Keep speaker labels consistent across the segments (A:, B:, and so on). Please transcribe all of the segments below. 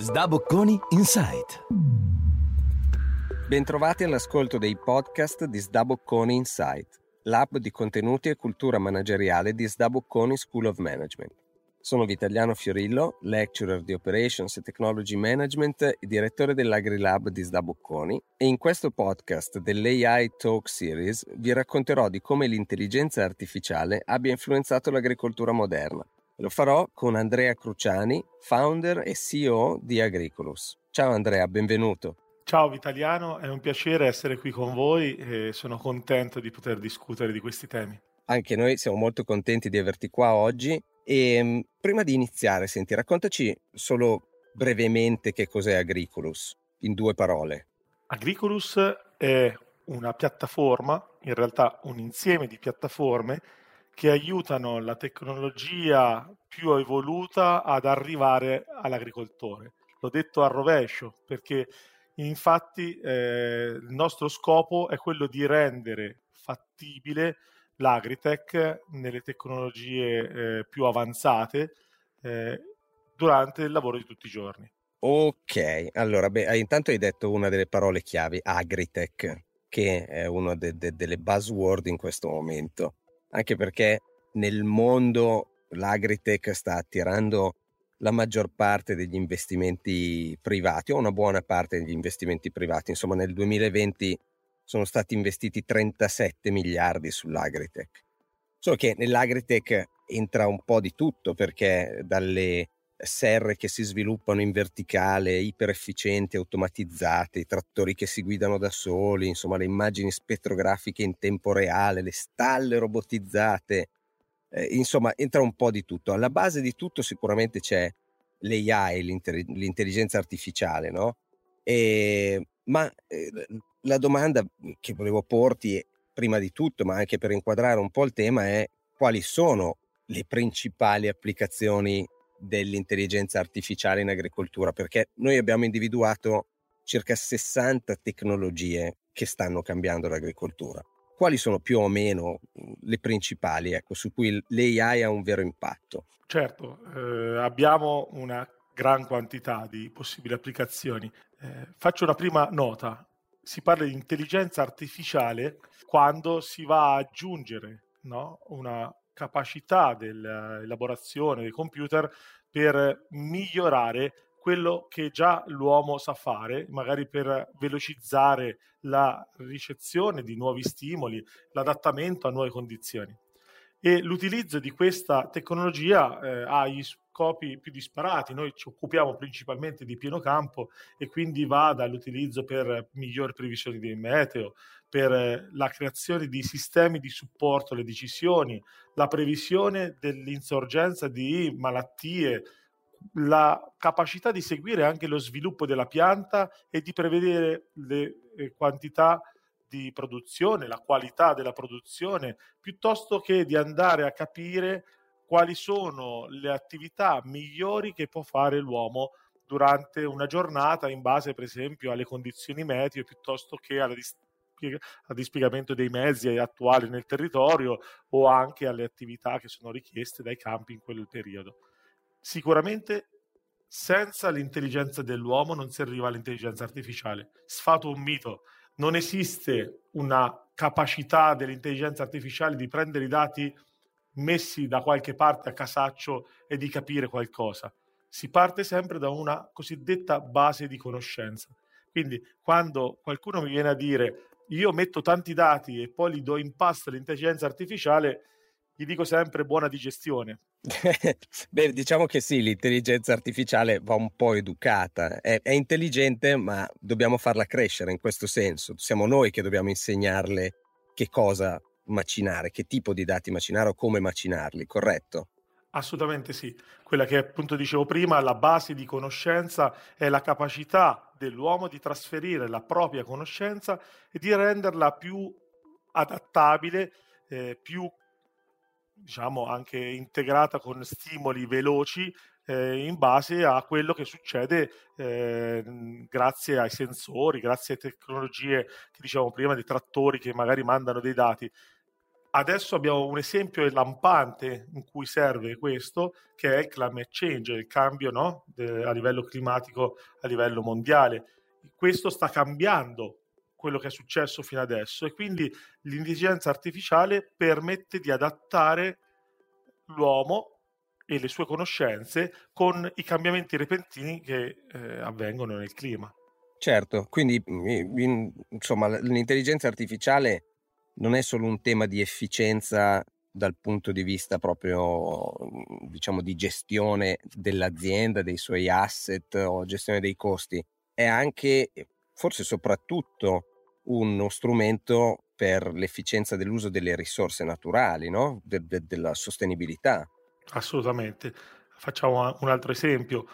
A: Sdabocconi Insight.
B: Bentrovati all'ascolto dei podcast di Sdabocconi Insight, l'app di contenuti e cultura manageriale di Sdabocconi School of Management. Sono Vitaliano Fiorillo, lecturer di Operations e Technology Management e direttore dell'AgriLab di Sdabocconi e in questo podcast dell'AI Talk Series vi racconterò di come l'intelligenza artificiale abbia influenzato l'agricoltura moderna lo farò con Andrea Cruciani, founder e CEO di Agricolus. Ciao Andrea, benvenuto.
C: Ciao Vitaliano, è un piacere essere qui con voi e sono contento di poter discutere di questi temi.
B: Anche noi siamo molto contenti di averti qua oggi e mm, prima di iniziare, senti, raccontaci solo brevemente che cos'è Agricolus, in due parole.
C: Agricolus è una piattaforma, in realtà un insieme di piattaforme che aiutano la tecnologia più evoluta ad arrivare all'agricoltore. L'ho detto a rovescio perché infatti eh, il nostro scopo è quello di rendere fattibile l'agritech nelle tecnologie eh, più avanzate eh, durante il lavoro di tutti i giorni.
B: Ok, allora beh, intanto hai detto una delle parole chiavi, agritech, che è una de- de- delle buzzword in questo momento anche perché nel mondo l'agritech sta attirando la maggior parte degli investimenti privati o una buona parte degli investimenti privati. Insomma, nel 2020 sono stati investiti 37 miliardi sull'agritech. Solo che nell'agritech entra un po' di tutto perché dalle serre che si sviluppano in verticale, iper efficienti, automatizzate, i trattori che si guidano da soli, insomma le immagini spettrografiche in tempo reale, le stalle robotizzate, eh, insomma entra un po' di tutto. Alla base di tutto sicuramente c'è l'AI, l'intelligenza artificiale, no? E, ma eh, la domanda che volevo porti prima di tutto, ma anche per inquadrare un po' il tema, è quali sono le principali applicazioni dell'intelligenza artificiale in agricoltura, perché noi abbiamo individuato circa 60 tecnologie che stanno cambiando l'agricoltura. Quali sono più o meno le principali ecco, su cui l'AI ha un vero impatto?
C: Certo, eh, abbiamo una gran quantità di possibili applicazioni. Eh, faccio una prima nota. Si parla di intelligenza artificiale quando si va a aggiungere no? una capacità dell'elaborazione dei computer per migliorare quello che già l'uomo sa fare, magari per velocizzare la ricezione di nuovi stimoli, l'adattamento a nuove condizioni. E l'utilizzo di questa tecnologia eh, ha gli scopi più disparati. Noi ci occupiamo principalmente di pieno campo e quindi va dall'utilizzo per migliori previsioni del meteo, per la creazione di sistemi di supporto alle decisioni, la previsione dell'insorgenza di malattie, la capacità di seguire anche lo sviluppo della pianta e di prevedere le eh, quantità di produzione, la qualità della produzione, piuttosto che di andare a capire quali sono le attività migliori che può fare l'uomo durante una giornata in base per esempio alle condizioni meteo piuttosto che al dispiegamento dei mezzi attuali nel territorio o anche alle attività che sono richieste dai campi in quel periodo. Sicuramente senza l'intelligenza dell'uomo non si arriva all'intelligenza artificiale. Sfato un mito. Non esiste una capacità dell'intelligenza artificiale di prendere i dati messi da qualche parte a casaccio e di capire qualcosa. Si parte sempre da una cosiddetta base di conoscenza. Quindi quando qualcuno mi viene a dire io metto tanti dati e poi li do in pasto all'intelligenza artificiale, gli dico sempre buona digestione.
B: Beh, diciamo che sì, l'intelligenza artificiale va un po' educata, è, è, intelligente, ma dobbiamo farla crescere in questo senso. Siamo noi che dobbiamo insegnarle che cosa macinare, che tipo di dati macinare o come macinarli, corretto?
C: Assolutamente sì. Quella che appunto dicevo prima, la base di conoscenza è la capacità dell'uomo di trasferire la propria conoscenza e di renderla più adattabile, eh, più diciamo anche integrata con stimoli veloci eh, in base a quello che succede eh, grazie ai sensori, grazie alle tecnologie che dicevamo prima, dei trattori che magari mandano dei dati adesso abbiamo un esempio lampante in cui serve questo, che è il climate change, il cambio no? De, a livello climatico, a livello mondiale. Questo sta cambiando quello che è successo fino adesso e quindi l'intelligenza artificiale permette di adattare l'uomo e le sue conoscenze con i cambiamenti repentini che eh, avvengono nel clima.
B: Certo, quindi in, insomma l'intelligenza artificiale non è solo un tema di efficienza dal punto di vista proprio diciamo di gestione dell'azienda, dei suoi asset o gestione dei costi, è anche forse soprattutto uno strumento per l'efficienza dell'uso delle risorse naturali, no? de- de- della sostenibilità.
C: Assolutamente. Facciamo un altro esempio.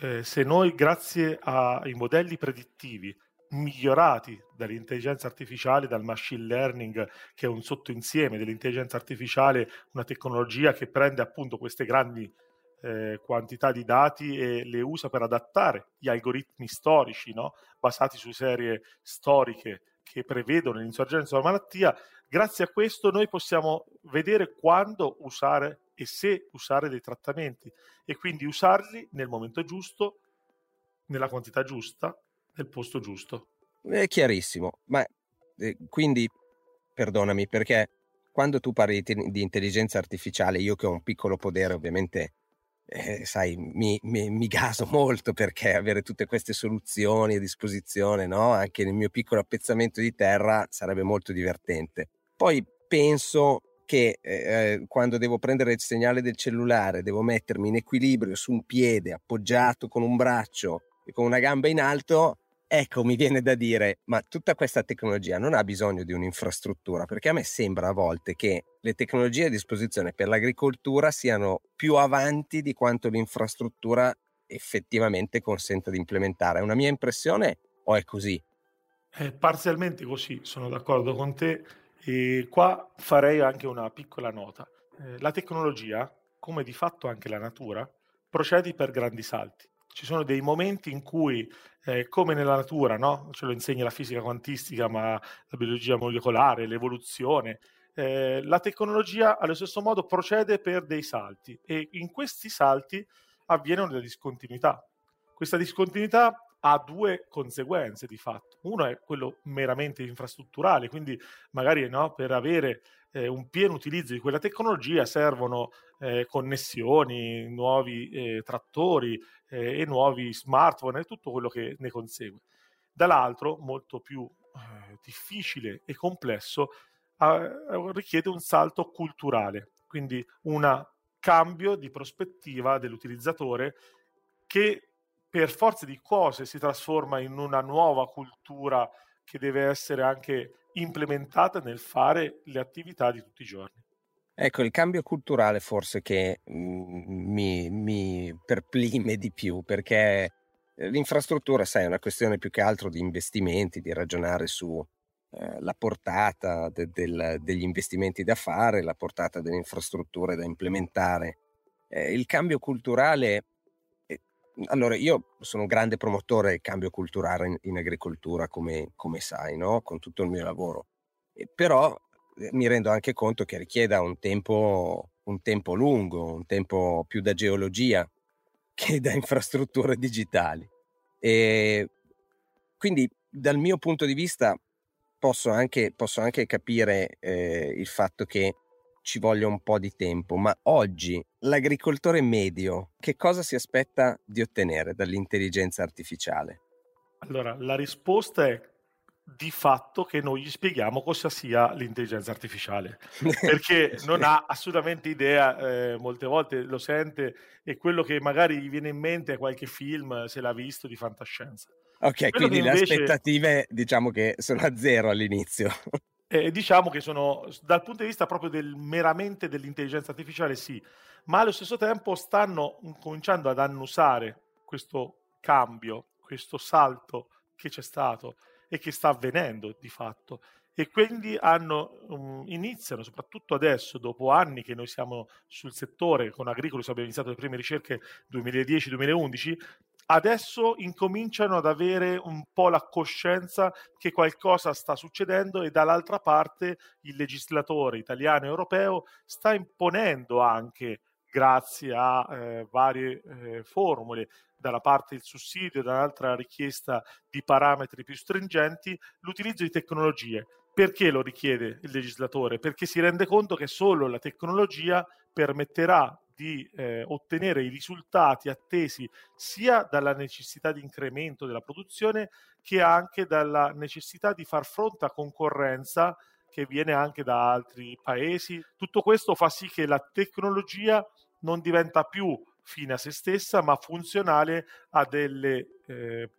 C: Eh, se noi, grazie ai modelli predittivi migliorati dall'intelligenza artificiale, dal machine learning, che è un sottoinsieme dell'intelligenza artificiale, una tecnologia che prende appunto queste grandi eh, quantità di dati e le usa per adattare gli algoritmi storici, no? basati su serie storiche che prevedono l'insorgenza della malattia. Grazie a questo noi possiamo vedere quando usare e se usare dei trattamenti e quindi usarli nel momento giusto, nella quantità giusta, nel posto giusto.
B: È chiarissimo, ma eh, quindi perdonami perché quando tu parli di intelligenza artificiale, io che ho un piccolo potere ovviamente, eh, sai, mi, mi, mi, gaso molto perché avere tutte queste soluzioni a disposizione, no? anche nel mio piccolo appezzamento di terra, sarebbe molto divertente. Poi penso che eh, eh, quando devo prendere il segnale del cellulare devo mettermi in equilibrio su un piede appoggiato con un braccio e con una gamba in alto, ecco mi viene da dire, ma tutta questa tecnologia non ha bisogno di un'infrastruttura, perché a me sembra a volte che le tecnologie a disposizione per l'agricoltura siano più avanti di quanto l'infrastruttura effettivamente consenta di implementare. È una mia impressione o è così?
C: È parzialmente così, sono d'accordo con te e qua farei anche una piccola nota. Eh, la tecnologia, come di fatto anche la natura, procede per grandi salti. Ci sono dei momenti in cui, eh, come nella natura, no? ce lo insegna la fisica quantistica, ma la biologia molecolare, l'evoluzione, eh, la tecnologia allo stesso modo procede per dei salti e in questi salti avviene una discontinuità. Questa discontinuità ha due conseguenze di fatto. Uno è quello meramente infrastrutturale, quindi magari no, per avere eh, un pieno utilizzo di quella tecnologia servono eh, connessioni, nuovi eh, trattori eh, e nuovi smartphone e tutto quello che ne consegue. Dall'altro, molto più eh, difficile e complesso, richiede un salto culturale, quindi un cambio di prospettiva dell'utilizzatore che per forza di cose si trasforma in una nuova cultura che deve essere anche implementata nel fare le attività di tutti i giorni.
B: Ecco, il cambio culturale forse che mm, mi, mi perplime di più perché l'infrastruttura, sai, è una questione più che altro di investimenti, di ragionare su eh, portata de, del, degli investimenti da fare, la portata delle infrastrutture da implementare. Eh, il cambio culturale allora, io sono un grande promotore del cambio culturale in, in agricoltura, come, come sai, no? con tutto il mio lavoro. E però eh, mi rendo anche conto che richieda un tempo, un tempo lungo, un tempo più da geologia che da infrastrutture digitali. E quindi dal mio punto di vista posso anche, posso anche capire eh, il fatto che ci voglia un po' di tempo, ma oggi l'agricoltore medio che cosa si aspetta di ottenere dall'intelligenza artificiale?
C: Allora, la risposta è di fatto che noi gli spieghiamo cosa sia l'intelligenza artificiale, perché non ha assolutamente idea, eh, molte volte lo sente e quello che magari gli viene in mente è qualche film, se l'ha visto, di fantascienza.
B: Ok, quello quindi invece... le aspettative diciamo che sono a zero all'inizio.
C: Eh, diciamo che sono, dal punto di vista proprio del, meramente dell'intelligenza artificiale, sì, ma allo stesso tempo stanno cominciando ad annusare questo cambio, questo salto che c'è stato e che sta avvenendo di fatto. E quindi hanno, um, iniziano, soprattutto adesso, dopo anni che noi siamo sul settore, con Agricolis abbiamo iniziato le prime ricerche 2010-2011, adesso incominciano ad avere un po' la coscienza che qualcosa sta succedendo e dall'altra parte il legislatore italiano e europeo sta imponendo anche grazie a eh, varie eh, formule, dalla parte il sussidio, dall'altra richiesta di parametri più stringenti, l'utilizzo di tecnologie. Perché lo richiede il legislatore? Perché si rende conto che solo la tecnologia permetterà di eh, ottenere i risultati attesi sia dalla necessità di incremento della produzione che anche dalla necessità di far fronte a concorrenza che viene anche da altri paesi. Tutto questo fa sì che la tecnologia non diventa più fine a se stessa, ma funzionale a delle eh,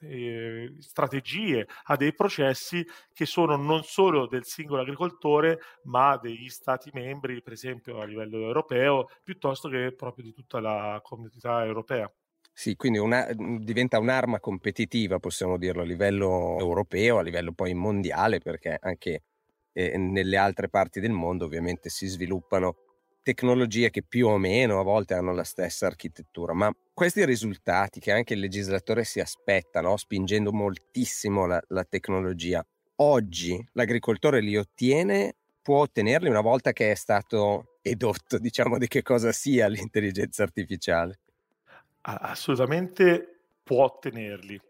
C: eh, strategie, a dei processi che sono non solo del singolo agricoltore, ma degli stati membri, per esempio a livello europeo, piuttosto che proprio di tutta la comunità europea.
B: Sì, quindi una, diventa un'arma competitiva, possiamo dirlo, a livello europeo, a livello poi mondiale, perché anche eh, nelle altre parti del mondo ovviamente si sviluppano tecnologie che più o meno a volte hanno la stessa architettura, ma questi risultati che anche il legislatore si aspetta, no? spingendo moltissimo la, la tecnologia, oggi l'agricoltore li ottiene, può ottenerli una volta che è stato edotto, diciamo, di che cosa sia l'intelligenza artificiale?
C: Assolutamente può ottenerli.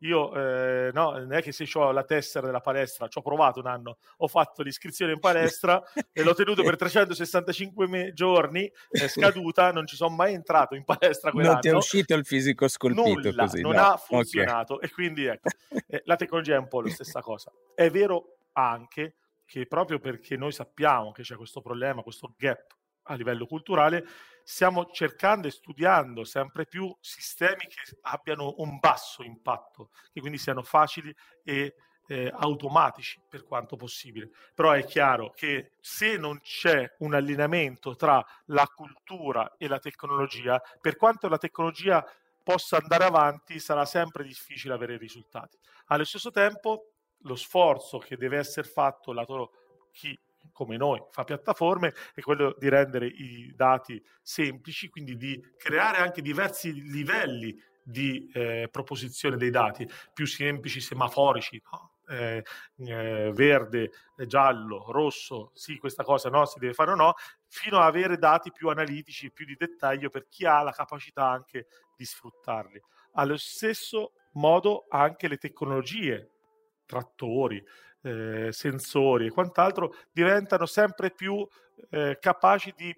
C: Io eh, no, non è che se ho la tessera della palestra, ci ho provato un anno, ho fatto l'iscrizione in palestra e l'ho tenuto per 365 me- giorni, è scaduta, non ci sono mai entrato in palestra quell'anno.
B: Non ti è uscito il fisico scolpito
C: Nulla,
B: così.
C: non
B: no.
C: ha funzionato okay. e quindi ecco, eh, la tecnologia è un po' la stessa cosa. È vero anche che proprio perché noi sappiamo che c'è questo problema, questo gap a livello culturale, stiamo cercando e studiando sempre più sistemi che abbiano un basso impatto, che quindi siano facili e eh, automatici per quanto possibile. Però è chiaro che se non c'è un allineamento tra la cultura e la tecnologia, per quanto la tecnologia possa andare avanti, sarà sempre difficile avere risultati. Allo stesso tempo, lo sforzo che deve essere fatto lato chi come noi fa piattaforme è quello di rendere i dati semplici, quindi di creare anche diversi livelli di eh, proposizione dei dati, più semplici, semaforici, no? eh, eh, verde, giallo, rosso, sì, questa cosa no, si deve fare o no, fino ad avere dati più analitici, più di dettaglio per chi ha la capacità anche di sfruttarli. Allo stesso modo anche le tecnologie, trattori, eh, sensori e quant'altro diventano sempre più eh, capaci di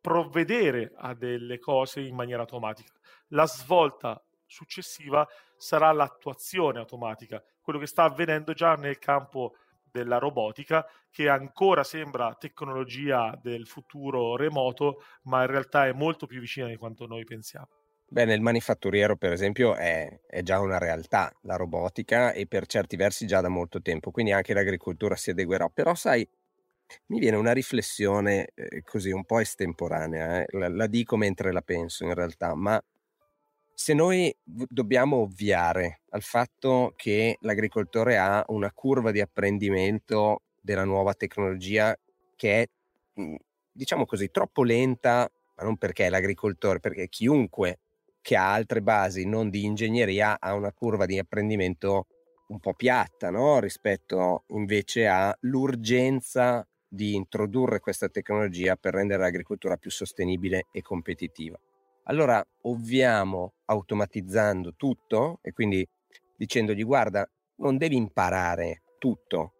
C: provvedere a delle cose in maniera automatica. La svolta successiva sarà l'attuazione automatica, quello che sta avvenendo già nel campo della robotica, che ancora sembra tecnologia del futuro remoto, ma in realtà è molto più vicina di quanto noi pensiamo.
B: Beh, nel manifatturiero, per esempio, è, è, già una realtà la robotica e per certi versi già da molto tempo, quindi anche l'agricoltura si adeguerà. Però, sai, mi viene una riflessione eh, così un po' estemporanea, eh? la, la, dico mentre la penso in realtà, ma se noi dobbiamo ovviare al fatto che l'agricoltore ha una curva di apprendimento della nuova tecnologia che è, diciamo così, troppo lenta, ma non perché è l'agricoltore, perché chiunque che ha altre basi non di ingegneria ha una curva di apprendimento un po' piatta no? rispetto invece all'urgenza di introdurre questa tecnologia per rendere l'agricoltura più sostenibile e competitiva. Allora ovviamo automatizzando tutto e quindi dicendogli guarda, non devi imparare tutto.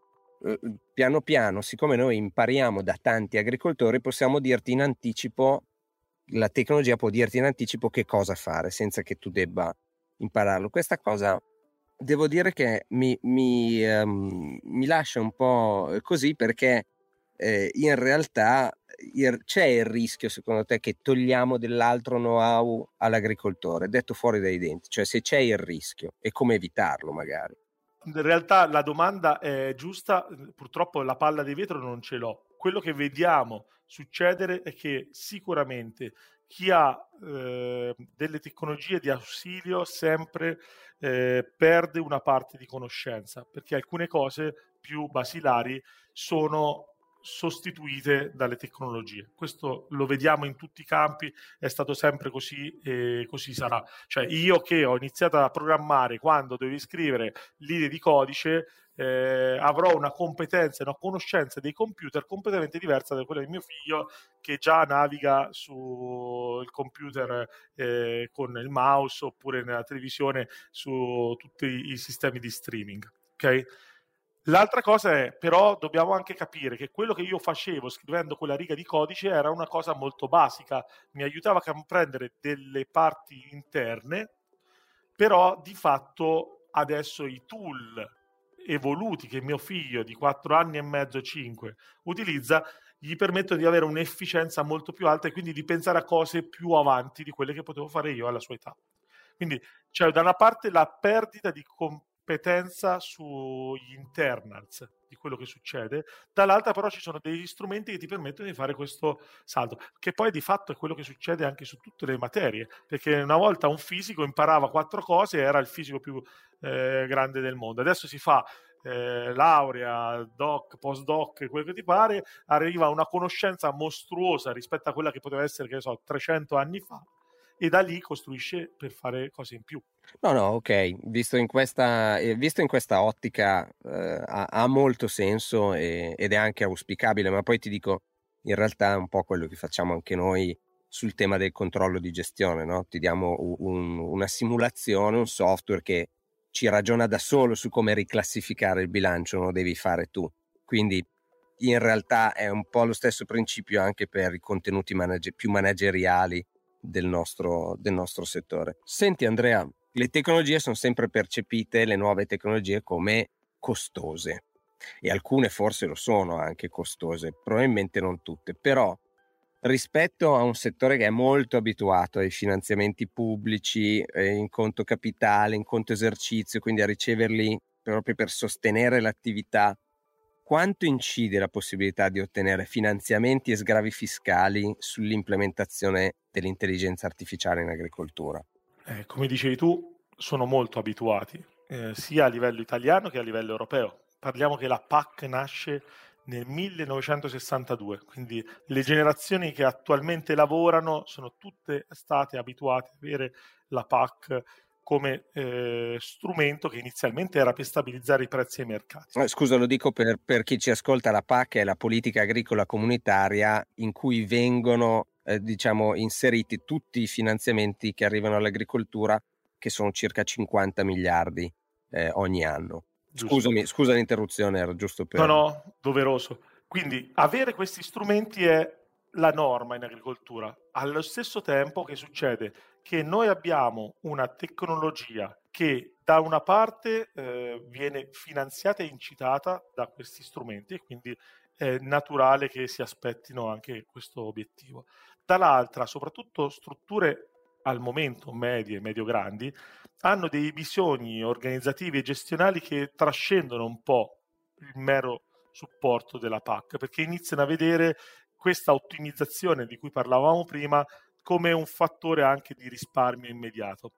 B: Piano piano, siccome noi impariamo da tanti agricoltori, possiamo dirti in anticipo la tecnologia può dirti in anticipo che cosa fare senza che tu debba impararlo. Questa cosa devo dire che mi, mi, um, mi lascia un po' così perché eh, in realtà il, c'è il rischio secondo te che togliamo dell'altro know-how all'agricoltore, detto fuori dai denti, cioè se c'è il rischio e come evitarlo magari.
C: In realtà la domanda è giusta, purtroppo la palla di vetro non ce l'ho. Quello che vediamo succedere è che sicuramente chi ha eh, delle tecnologie di ausilio sempre eh, perde una parte di conoscenza, perché alcune cose più basilari sono sostituite dalle tecnologie. Questo lo vediamo in tutti i campi, è stato sempre così e così sarà. Cioè io che ho iniziato a programmare quando dovevi scrivere linee di codice, eh, avrò una competenza, una conoscenza dei computer completamente diversa da quella di mio figlio che già naviga sul computer eh, con il mouse oppure nella televisione su tutti i sistemi di streaming. Okay? L'altra cosa è, però, dobbiamo anche capire che quello che io facevo scrivendo quella riga di codice era una cosa molto basica, mi aiutava a comprendere delle parti interne, però di fatto adesso i tool evoluti che mio figlio di 4 anni e mezzo, 5 utilizza, gli permettono di avere un'efficienza molto più alta e quindi di pensare a cose più avanti di quelle che potevo fare io alla sua età. Quindi c'è da una parte la perdita di competenza sugli internals di quello che succede, dall'altra però ci sono degli strumenti che ti permettono di fare questo salto, che poi di fatto è quello che succede anche su tutte le materie, perché una volta un fisico imparava quattro cose e era il fisico più eh, grande del mondo, adesso si fa eh, laurea, doc, postdoc, quello che ti pare, arriva una conoscenza mostruosa rispetto a quella che poteva essere, che ne so, 300 anni fa, e da lì costruisce per fare cose in più.
B: No, no, ok, visto in questa, eh, visto in questa ottica eh, ha, ha, molto senso e, ed è anche auspicabile, ma poi ti dico, in realtà è un po' quello che facciamo anche noi sul tema del controllo di gestione, no? ti diamo un, una simulazione, un software che ci ragiona da solo su come riclassificare il bilancio, lo devi fare tu. Quindi in realtà è un po' lo stesso principio anche per i contenuti manage- più manageriali del nostro, del nostro settore. Senti Andrea, le tecnologie sono sempre percepite, le nuove tecnologie, come costose e alcune forse lo sono anche costose, probabilmente non tutte, però rispetto a un settore che è molto abituato ai finanziamenti pubblici eh, in conto capitale, in conto esercizio, quindi a riceverli proprio per sostenere l'attività, quanto incide la possibilità di ottenere finanziamenti e sgravi fiscali sull'implementazione dell'intelligenza artificiale in agricoltura?
C: Eh, come dicevi tu, sono molto abituati, eh, sia a livello italiano che a livello europeo. Parliamo che la PAC nasce nel 1962, quindi le generazioni che attualmente lavorano sono tutte state abituate ad avere la PAC come eh, strumento che inizialmente era per stabilizzare i prezzi ai mercati.
B: Eh, scusa, lo dico per, per, chi ci ascolta, la PAC è la politica agricola comunitaria in cui vengono eh, diciamo, inseriti tutti i finanziamenti che arrivano all'agricoltura, che sono circa 50 miliardi eh, ogni anno. Scusami, scusa l'interruzione, era giusto per...
C: No, no, doveroso. Quindi avere questi strumenti è la norma in agricoltura. Allo stesso tempo che succede? Che noi abbiamo una tecnologia che da una parte eh, viene finanziata e incitata da questi strumenti quindi è naturale che si aspettino anche questo obiettivo. Dall'altra, soprattutto strutture al momento medie e medio-grandi, hanno dei bisogni organizzativi e gestionali che trascendono un po' il mero supporto della PAC, perché iniziano a vedere questa ottimizzazione di cui parlavamo prima come un fattore anche di risparmio immediato.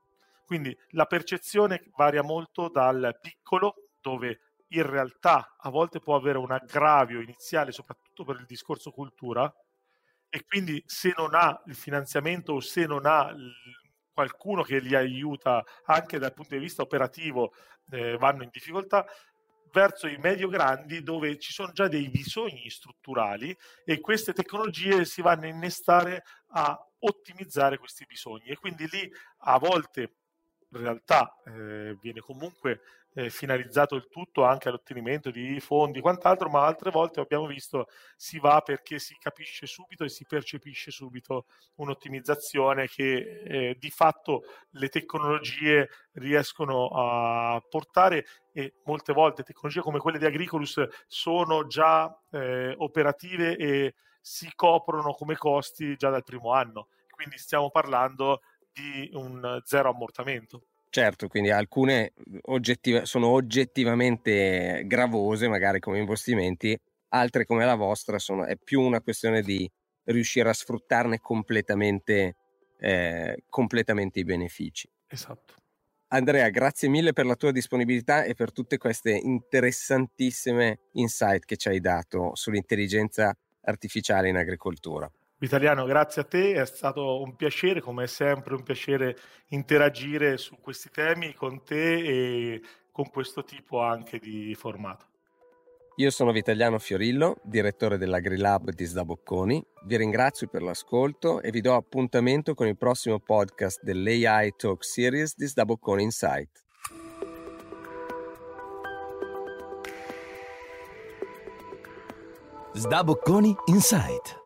C: Quindi la percezione varia molto dal piccolo, dove in realtà a volte può avere un aggravio iniziale, soprattutto per il discorso cultura, e quindi se non ha il finanziamento o se non ha qualcuno che li aiuta anche dal punto di vista operativo, eh, vanno in difficoltà verso i medio grandi dove ci sono già dei bisogni strutturali e queste tecnologie si vanno a innestare a ottimizzare questi bisogni. E quindi lì a volte in realtà eh, viene comunque eh, finalizzato il tutto anche all'ottenimento di fondi e quant'altro, ma altre volte abbiamo visto si va perché si capisce subito e si percepisce subito un'ottimizzazione che eh, di fatto le tecnologie riescono a portare e molte volte tecnologie come quelle di Agricolus sono già eh, operative e si coprono come costi già dal primo anno. Quindi stiamo parlando di un zero ammortamento.
B: Certo, quindi alcune oggettiva, sono oggettivamente gravose, magari come investimenti, altre come la vostra sono, è più una questione di riuscire a sfruttarne completamente, eh, completamente i benefici.
C: Esatto.
B: Andrea, grazie mille per la tua disponibilità e per tutte queste interessantissime insight che ci hai dato sull'intelligenza artificiale in agricoltura.
C: Vitaliano, grazie a te, è stato un piacere, come sempre un piacere interagire su questi temi con te e con questo tipo anche di formato.
B: Io sono Vitaliano Fiorillo, direttore dell'AgriLab di Sdabocconi. Vi ringrazio per l'ascolto e vi do appuntamento con il prossimo podcast dell'AI Talk Series di Sdabocconi Insight.
A: Z Dabocconi Insight.